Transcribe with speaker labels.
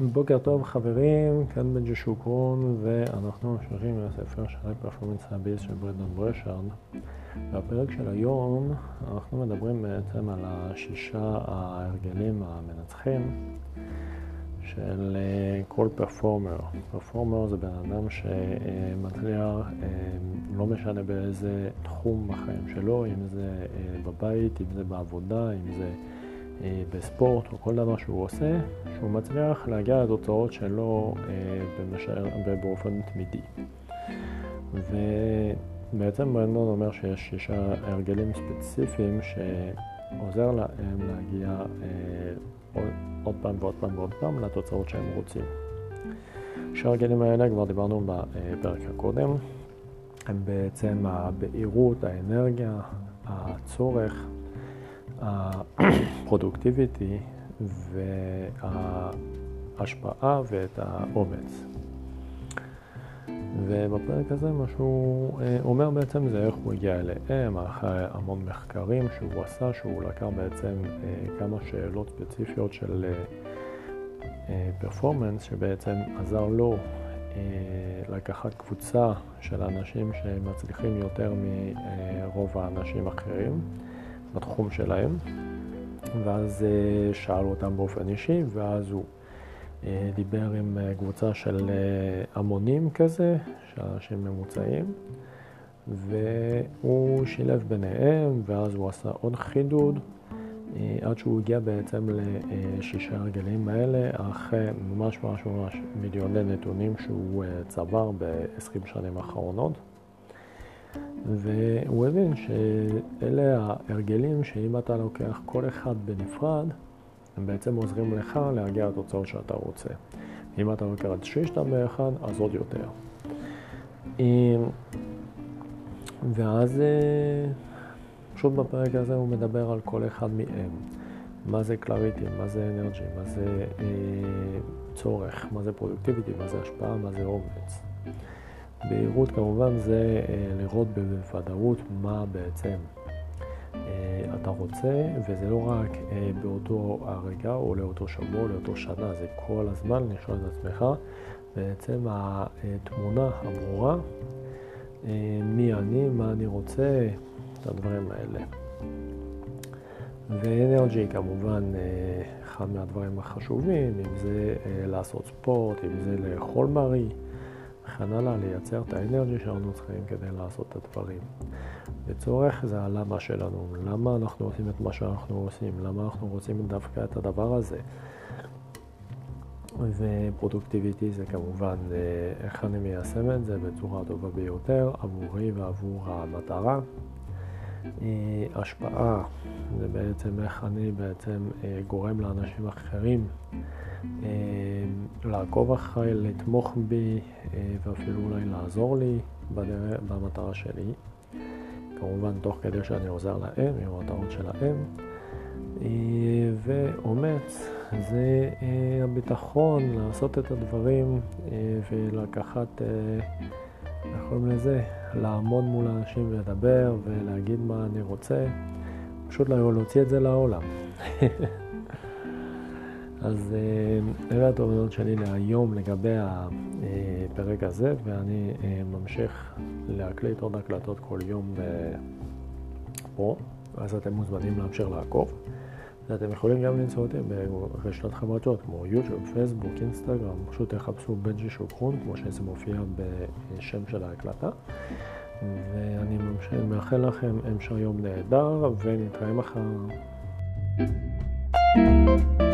Speaker 1: בוקר טוב חברים, כאן בנג'י שוקרון ואנחנו ממשיכים לספר של פרפורמנס הביס של ברדון ברשארד. בפרק של היום אנחנו מדברים בעצם על השישה ההרגלים המנצחים של אה, כל פרפורמר. פרפורמר זה בן אדם שמצליח, אה, לא משנה באיזה תחום בחיים שלו, אם זה אה, בבית, אם זה בעבודה, אם זה... אה, בספורט או כל דבר שהוא עושה, שהוא מצליח להגיע לתוצאות שלו אה, באופן תמידי. ובעצם ברנדון אומר שיש שישה הרגלים ספציפיים שעוזר להם להגיע אה, עוד פעם ועוד פעם ועוד פעם לתוצאות שהם רוצים. שההרגלים האלה כבר דיברנו בפרק הקודם, הם בעצם הבהירות, האנרגיה, הצורך, הפרודוקטיביטי וההשפעה ואת האומץ. ובפרק הזה מה שהוא אה, אומר בעצם זה איך הוא הגיע אליהם, אחרי המון מחקרים שהוא עשה, שהוא לקח בעצם אה, כמה שאלות ספציפיות של פרפורמנס, אה, שבעצם עזר לו לקחת קבוצה של אנשים שמצליחים יותר מרוב האנשים האחרים. בתחום שלהם, ואז אה, שאלו אותם באופן אישי, ואז הוא אה, דיבר עם אה, קבוצה של המונים כזה, של אנשים ממוצעים, והוא שילב ביניהם, ואז הוא עשה עוד חידוד. עד שהוא הגיע בעצם לשישה הרגלים האלה, אחרי ממש ממש ממש מיליוני נתונים שהוא צבר ב-20 שנים האחרונות. והוא הבין שאלה ההרגלים שאם אתה לוקח כל אחד בנפרד, הם בעצם עוזרים לך להגיע לתוצאות שאתה רוצה. אם אתה לוקח את ששתם באחד, אז עוד יותר. ואז אה, פשוט בפרק הזה הוא מדבר על כל אחד מהם. מה זה קלריטי, מה זה אנרג'י, מה זה אה, צורך, מה זה פרודוקטיביטי, מה זה השפעה, מה זה אומץ. בהירות כמובן זה אה, לראות בוודאות מה בעצם אה, אתה רוצה, וזה לא רק אה, באותו הרגע או לאותו שבוע או לאותו שנה, זה כל הזמן לשאול את עצמך בעצם התמונה הברורה, מי אני, מה אני רוצה, את הדברים האלה. ואנרג'י כמובן אחד מהדברים החשובים, אם זה לעשות ספורט, אם זה לאכול בריא. וכן הלאה, לייצר את האנרגיה שאנחנו צריכים כדי לעשות את הדברים. וצורך זה הלמה שלנו, למה אנחנו עושים את מה שאנחנו עושים, למה אנחנו רוצים דווקא את הדבר הזה. ופרודוקטיביטי זה כמובן אה, איך אני מיישם את זה בצורה הטובה ביותר עבורי ועבור המטרה. אה, השפעה זה בעצם איך אני בעצם אה, גורם לאנשים אחרים לעקוב אחריי, לתמוך בי ואפילו אולי לעזור לי במטרה שלי. כמובן תוך כדי שאני עוזר להם עם המטרות שלהם. ואומץ זה הביטחון לעשות את הדברים ולקחת, קוראים לזה? לעמוד מול אנשים ולדבר ולהגיד מה אני רוצה, פשוט להוציא את זה לעולם. אז אה, אלה התובנות שלי להיום לגבי הפרק הזה, ואני אה, ממשיך להקליט עוד הקלטות כל יום פה, אז אתם מוזמנים להמשיך לעקוב. ואתם יכולים גם למצוא אותי ברשתות חברתיות כמו יוטיוב, פייסבוק, אינסטגרם, פשוט תחפשו בנג'י שוקרון, כמו שזה מופיע בשם של ההקלטה. ואני מאחל לכם המשך יום נהדר, ונתראה מחר. thank you